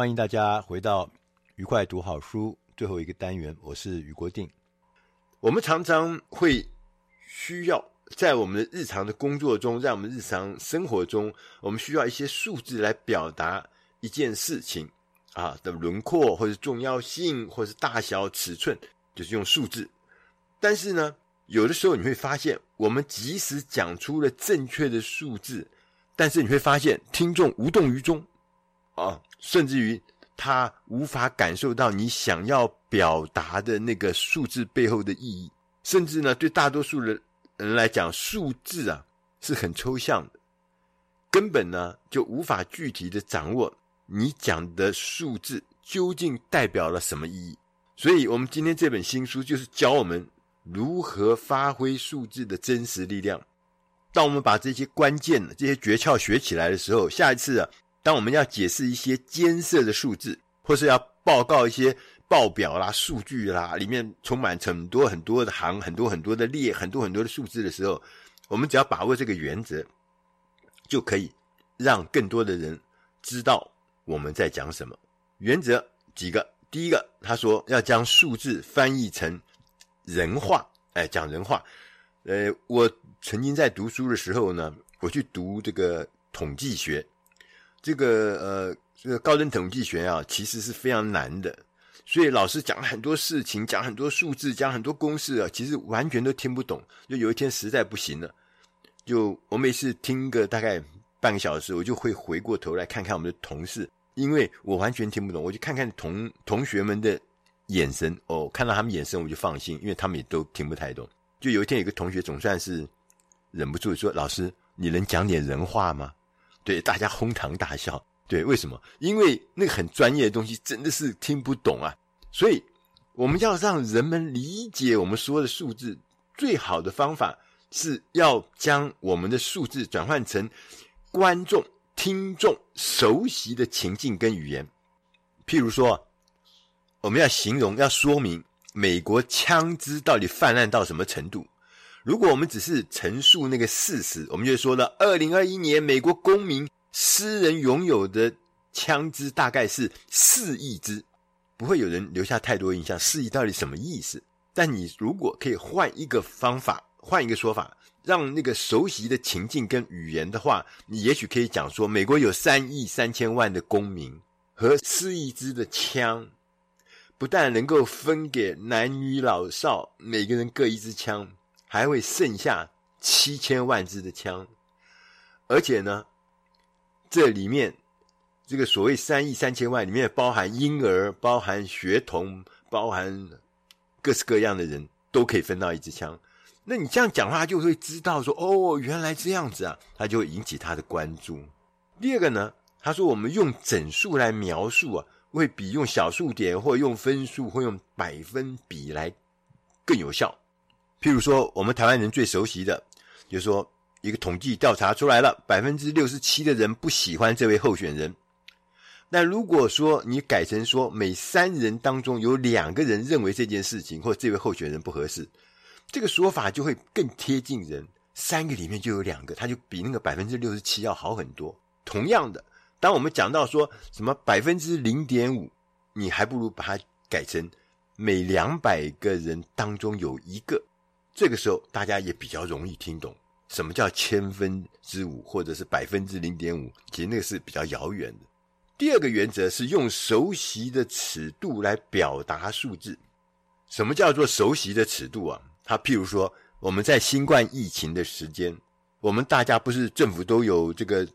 欢迎大家回到愉快读好书最后一个单元，我是余国定。我们常常会需要在我们的日常的工作中，在我们日常生活中，我们需要一些数字来表达一件事情啊的轮廓，或者重要性，或是大小、尺寸，就是用数字。但是呢，有的时候你会发现，我们即使讲出了正确的数字，但是你会发现听众无动于衷啊。甚至于他无法感受到你想要表达的那个数字背后的意义，甚至呢，对大多数的人来讲，数字啊是很抽象的，根本呢就无法具体的掌握你讲的数字究竟代表了什么意义。所以，我们今天这本新书就是教我们如何发挥数字的真实力量。当我们把这些关键的这些诀窍学起来的时候，下一次啊。当我们要解释一些艰涩的数字，或是要报告一些报表啦、数据啦，里面充满很多很多的行、很多很多的列、很多很多的数字的时候，我们只要把握这个原则，就可以让更多的人知道我们在讲什么。原则几个，第一个，他说要将数字翻译成人话，哎，讲人话。呃，我曾经在读书的时候呢，我去读这个统计学。这个呃，这个高等统计学啊，其实是非常难的，所以老师讲很多事情，讲很多数字，讲很多公式啊，其实完全都听不懂。就有一天实在不行了，就我每次听个大概半个小时，我就会回过头来看看我们的同事，因为我完全听不懂，我就看看同同学们的眼神，哦，看到他们眼神我就放心，因为他们也都听不太懂。就有一天有个同学总算是忍不住说：“老师，你能讲点人话吗？”对，大家哄堂大笑。对，为什么？因为那个很专业的东西真的是听不懂啊。所以我们要让人们理解我们说的数字，最好的方法是要将我们的数字转换成观众、听众熟悉的情境跟语言。譬如说，我们要形容、要说明美国枪支到底泛滥到什么程度。如果我们只是陈述那个事实，我们就说了，二零二一年美国公民私人拥有的枪支大概是四亿支，不会有人留下太多印象。四亿到底什么意思？但你如果可以换一个方法，换一个说法，让那个熟悉的情境跟语言的话，你也许可以讲说，美国有三亿三千万的公民和四亿支的枪，不但能够分给男女老少每个人各一支枪。还会剩下七千万支的枪，而且呢，这里面这个所谓三亿三千万里面包含婴儿、包含学童、包含各式各样的人都可以分到一支枪。那你这样讲话，就会知道说，哦，原来这样子啊，他就会引起他的关注。第二个呢，他说我们用整数来描述啊，会比用小数点或用分数或用百分比来更有效。譬如说，我们台湾人最熟悉的，就是说一个统计调查出来了，百分之六十七的人不喜欢这位候选人。那如果说你改成说，每三人当中有两个人认为这件事情或这位候选人不合适，这个说法就会更贴近人。三个里面就有两个，他就比那个百分之六十七要好很多。同样的，当我们讲到说什么百分之零点五，你还不如把它改成每两百个人当中有一个。这个时候，大家也比较容易听懂什么叫千分之五，或者是百分之零点五。其实那个是比较遥远的。第二个原则是用熟悉的尺度来表达数字。什么叫做熟悉的尺度啊？它譬如说，我们在新冠疫情的时间，我们大家不是政府都有这个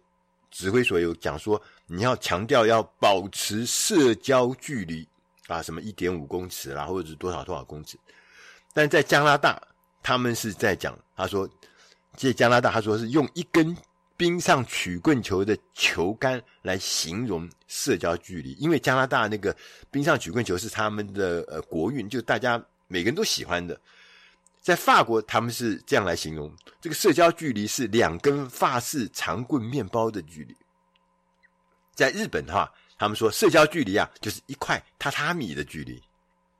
指挥所有讲说，你要强调要保持社交距离啊，什么一点五公尺啦，或者是多少多少公尺。但在加拿大。他们是在讲，他说，在加拿大，他说是用一根冰上曲棍球的球杆来形容社交距离，因为加拿大那个冰上曲棍球是他们的呃国运，就大家每个人都喜欢的。在法国，他们是这样来形容这个社交距离是两根法式长棍面包的距离。在日本的话，他们说社交距离啊，就是一块榻榻米的距离。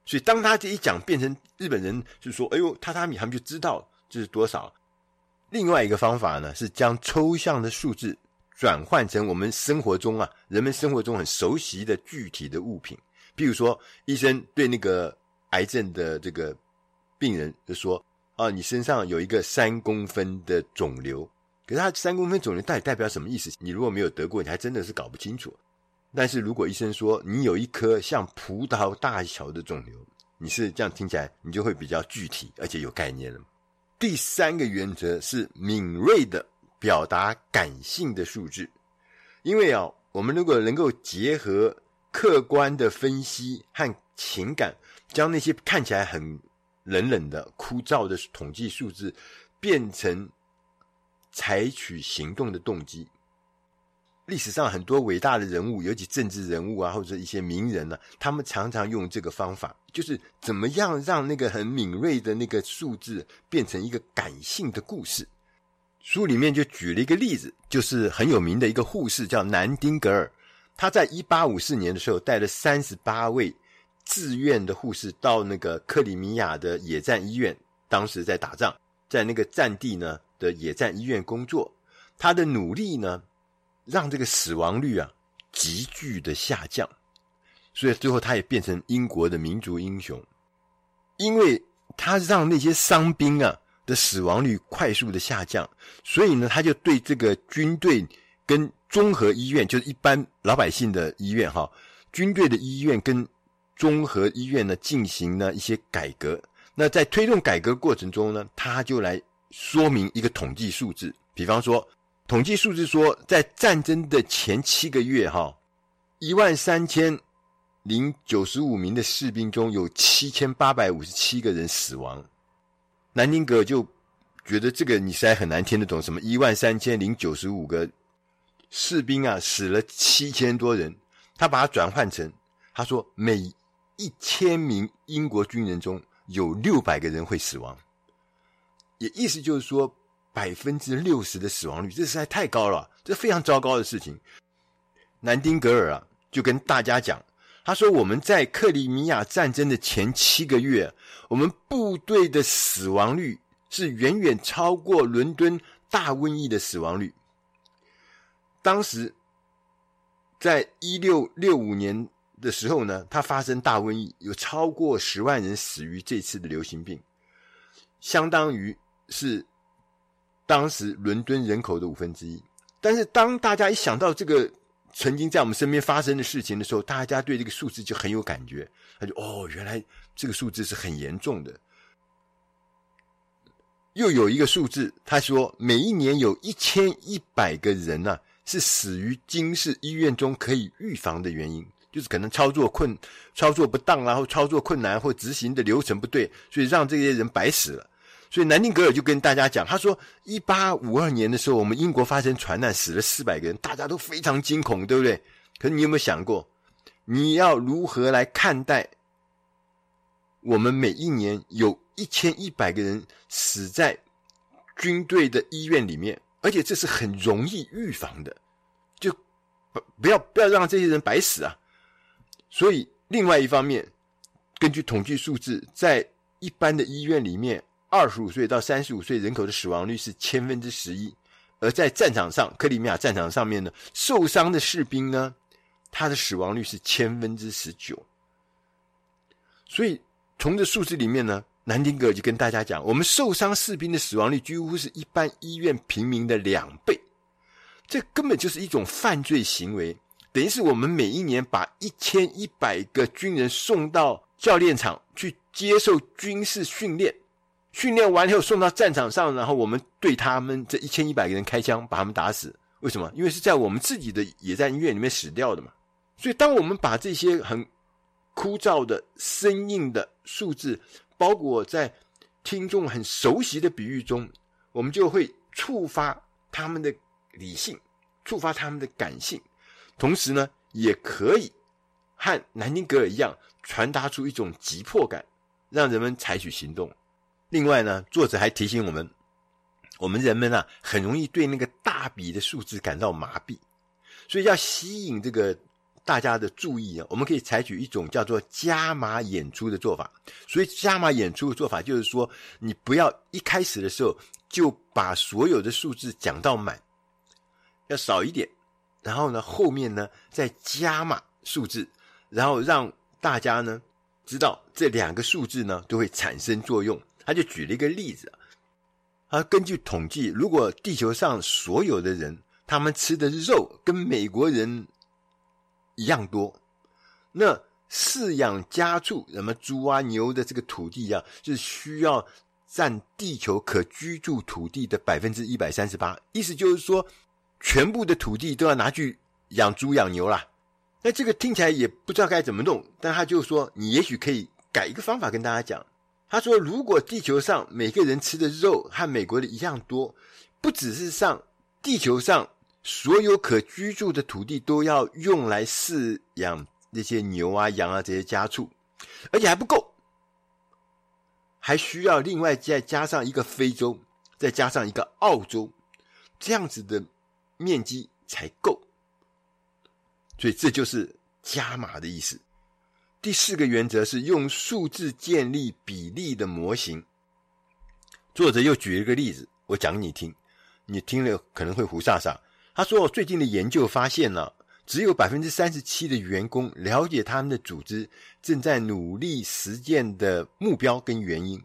所以，当他这一讲变成日本人就说：“哎呦，榻榻米，他们就知道这是多少。”另外一个方法呢，是将抽象的数字转换成我们生活中啊，人们生活中很熟悉的具体的物品。譬如说，医生对那个癌症的这个病人就说：“啊，你身上有一个三公分的肿瘤。”可是他三公分肿瘤到底代表什么意思？你如果没有得过，你还真的是搞不清楚。但是如果医生说你有一颗像葡萄大小的肿瘤，你是这样听起来，你就会比较具体而且有概念了。第三个原则是敏锐的表达感性的数字，因为啊，我们如果能够结合客观的分析和情感，将那些看起来很冷冷的、枯燥的统计数字变成采取行动的动机。历史上很多伟大的人物，尤其政治人物啊，或者一些名人呢、啊，他们常常用这个方法，就是怎么样让那个很敏锐的那个数字变成一个感性的故事。书里面就举了一个例子，就是很有名的一个护士叫南丁格尔，他在一八五四年的时候带了三十八位自愿的护士到那个克里米亚的野战医院，当时在打仗，在那个战地呢的野战医院工作，他的努力呢。让这个死亡率啊急剧的下降，所以最后他也变成英国的民族英雄，因为他让那些伤兵啊的死亡率快速的下降，所以呢，他就对这个军队跟综合医院，就是一般老百姓的医院哈，军队的医院跟综合医院呢进行了一些改革。那在推动改革过程中呢，他就来说明一个统计数字，比方说。统计数字说，在战争的前七个月，哈，一万三千零九十五名的士兵中有七千八百五十七个人死亡。南丁格就觉得这个你实在很难听得懂，什么一万三千零九十五个士兵啊，死了七千多人。他把它转换成，他说每一千名英国军人中有六百个人会死亡，也意思就是说。百分之六十的死亡率，这实在太高了，这非常糟糕的事情。南丁格尔啊，就跟大家讲，他说我们在克里米亚战争的前七个月，我们部队的死亡率是远远超过伦敦大瘟疫的死亡率。当时，在一六六五年的时候呢，它发生大瘟疫，有超过十万人死于这次的流行病，相当于是。当时伦敦人口的五分之一，但是当大家一想到这个曾经在我们身边发生的事情的时候，大家对这个数字就很有感觉，他就哦，原来这个数字是很严重的。又有一个数字，他说每一年有一千一百个人呢、是死于京市医院中可以预防的原因，就是可能操作困、操作不当，然后操作困难或执行的流程不对，所以让这些人白死了。所以南丁格尔就跟大家讲，他说，一八五二年的时候，我们英国发生船难，死了四百个人，大家都非常惊恐，对不对？可是你有没有想过，你要如何来看待我们每一年有一千一百个人死在军队的医院里面，而且这是很容易预防的，就不不要不要让这些人白死啊！所以另外一方面，根据统计数字，在一般的医院里面。二十五岁到三十五岁人口的死亡率是千分之十一，而在战场上，克里米亚战场上面呢，受伤的士兵呢，他的死亡率是千分之十九。所以从这数字里面呢，南丁格尔就跟大家讲，我们受伤士兵的死亡率几乎是一般医院平民的两倍，这根本就是一种犯罪行为，等于是我们每一年把一千一百个军人送到教练场去接受军事训练。训练完以后送到战场上，然后我们对他们这一千一百个人开枪，把他们打死。为什么？因为是在我们自己的野战医院里面死掉的嘛。所以，当我们把这些很枯燥的、生硬的数字包裹在听众很熟悉的比喻中，我们就会触发他们的理性，触发他们的感性，同时呢，也可以和南丁格尔一样，传达出一种急迫感，让人们采取行动。另外呢，作者还提醒我们，我们人们啊，很容易对那个大笔的数字感到麻痹，所以要吸引这个大家的注意啊，我们可以采取一种叫做加码演出的做法。所以加码演出的做法就是说，你不要一开始的时候就把所有的数字讲到满，要少一点，然后呢，后面呢再加码数字，然后让大家呢知道这两个数字呢都会产生作用。他就举了一个例子，他根据统计，如果地球上所有的人他们吃的肉跟美国人一样多，那饲养家畜，什么猪啊牛的这个土地啊，是需要占地球可居住土地的百分之一百三十八。意思就是说。全部的土地都要拿去养猪养牛啦，那这个听起来也不知道该怎么弄。但他就说，你也许可以改一个方法跟大家讲。他说，如果地球上每个人吃的肉和美国的一样多，不只是上地球上所有可居住的土地都要用来饲养那些牛啊羊啊这些家畜，而且还不够，还需要另外再加上一个非洲，再加上一个澳洲，这样子的。面积才够，所以这就是加码的意思。第四个原则是用数字建立比例的模型。作者又举了一个例子，我讲给你听，你听了可能会胡煞煞。他说，最近的研究发现了，只有百分之三十七的员工了解他们的组织正在努力实践的目标跟原因，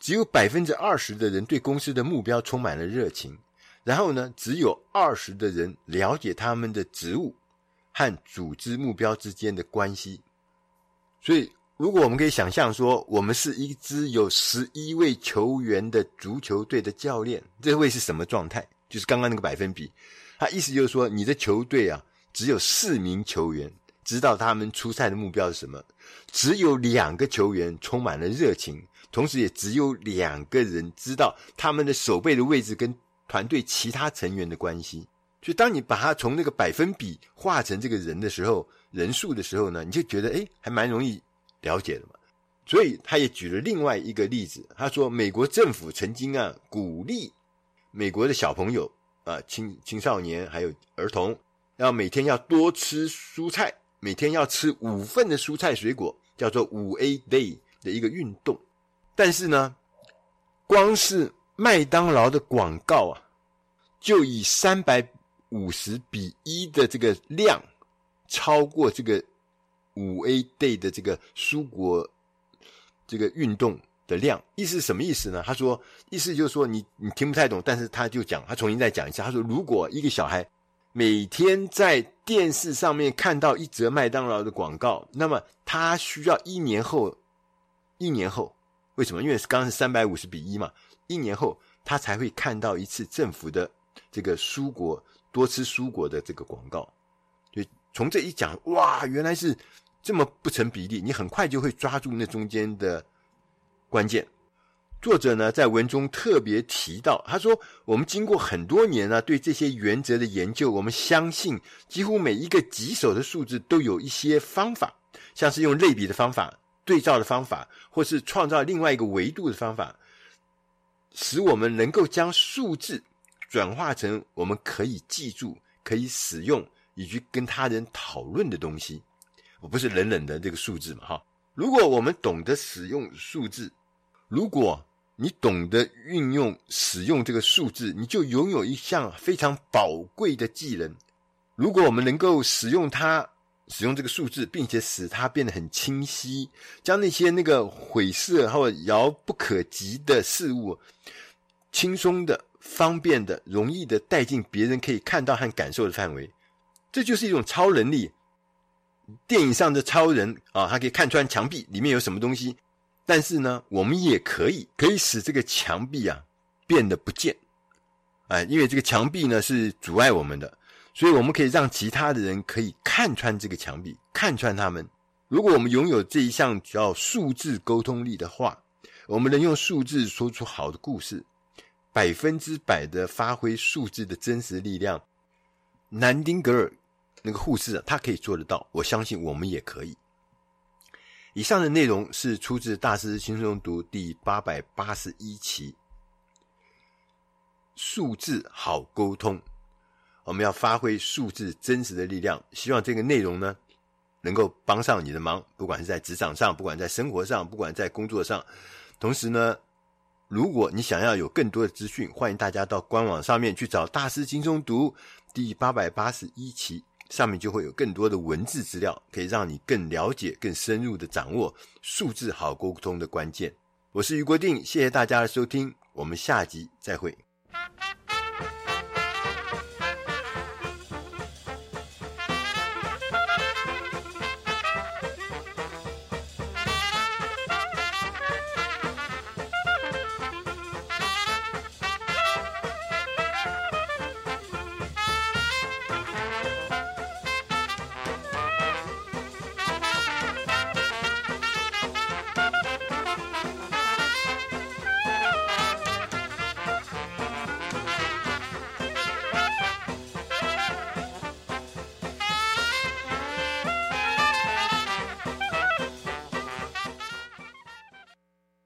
只有百分之二十的人对公司的目标充满了热情。然后呢，只有二十的人了解他们的职务和组织目标之间的关系。所以，如果我们可以想象说，我们是一支有十一位球员的足球队的教练，这会是什么状态？就是刚刚那个百分比。他意思就是说，你的球队啊，只有四名球员知道他们出赛的目标是什么，只有两个球员充满了热情，同时也只有两个人知道他们的守备的位置跟。团队其他成员的关系，所以当你把它从那个百分比化成这个人的时候，人数的时候呢，你就觉得诶，还蛮容易了解的嘛。所以他也举了另外一个例子，他说美国政府曾经啊鼓励美国的小朋友啊青青少年还有儿童，要每天要多吃蔬菜，每天要吃五份的蔬菜水果，叫做五 A Day 的一个运动。但是呢，光是麦当劳的广告啊，就以三百五十比一的这个量，超过这个五 A Day 的这个蔬果这个运动的量。意思是什么意思呢？他说，意思就是说你你听不太懂，但是他就讲，他重新再讲一下。他说，如果一个小孩每天在电视上面看到一则麦当劳的广告，那么他需要一年后，一年后为什么？因为刚刚是三百五十比一嘛。一年后，他才会看到一次政府的这个蔬果多吃蔬果的这个广告。从这一讲，哇，原来是这么不成比例。你很快就会抓住那中间的关键。作者呢，在文中特别提到，他说：“我们经过很多年呢，对这些原则的研究，我们相信几乎每一个棘手的数字都有一些方法，像是用类比的方法、对照的方法，或是创造另外一个维度的方法。”使我们能够将数字转化成我们可以记住、可以使用以及跟他人讨论的东西。我不是冷冷的这个数字嘛，哈！如果我们懂得使用数字，如果你懂得运用使用这个数字，你就拥有一项非常宝贵的技能。如果我们能够使用它，使用这个数字，并且使它变得很清晰，将那些那个晦涩或遥不可及的事物，轻松的、方便的、容易的带进别人可以看到和感受的范围，这就是一种超能力。电影上的超人啊，他可以看穿墙壁里面有什么东西，但是呢，我们也可以可以使这个墙壁啊变得不见，哎，因为这个墙壁呢是阻碍我们的。所以，我们可以让其他的人可以看穿这个墙壁，看穿他们。如果我们拥有这一项叫数字沟通力的话，我们能用数字说出好的故事，百分之百的发挥数字的真实力量。南丁格尔那个护士啊，他可以做得到，我相信我们也可以。以上的内容是出自《大师轻松读》第八百八十一期，数字好沟通。我们要发挥数字真实的力量，希望这个内容呢，能够帮上你的忙，不管是在职场上，不管在生活上，不管在工作上。同时呢，如果你想要有更多的资讯，欢迎大家到官网上面去找《大师轻松读》第八百八十一期，上面就会有更多的文字资料，可以让你更了解、更深入的掌握数字好沟通的关键。我是余国定，谢谢大家的收听，我们下集再会。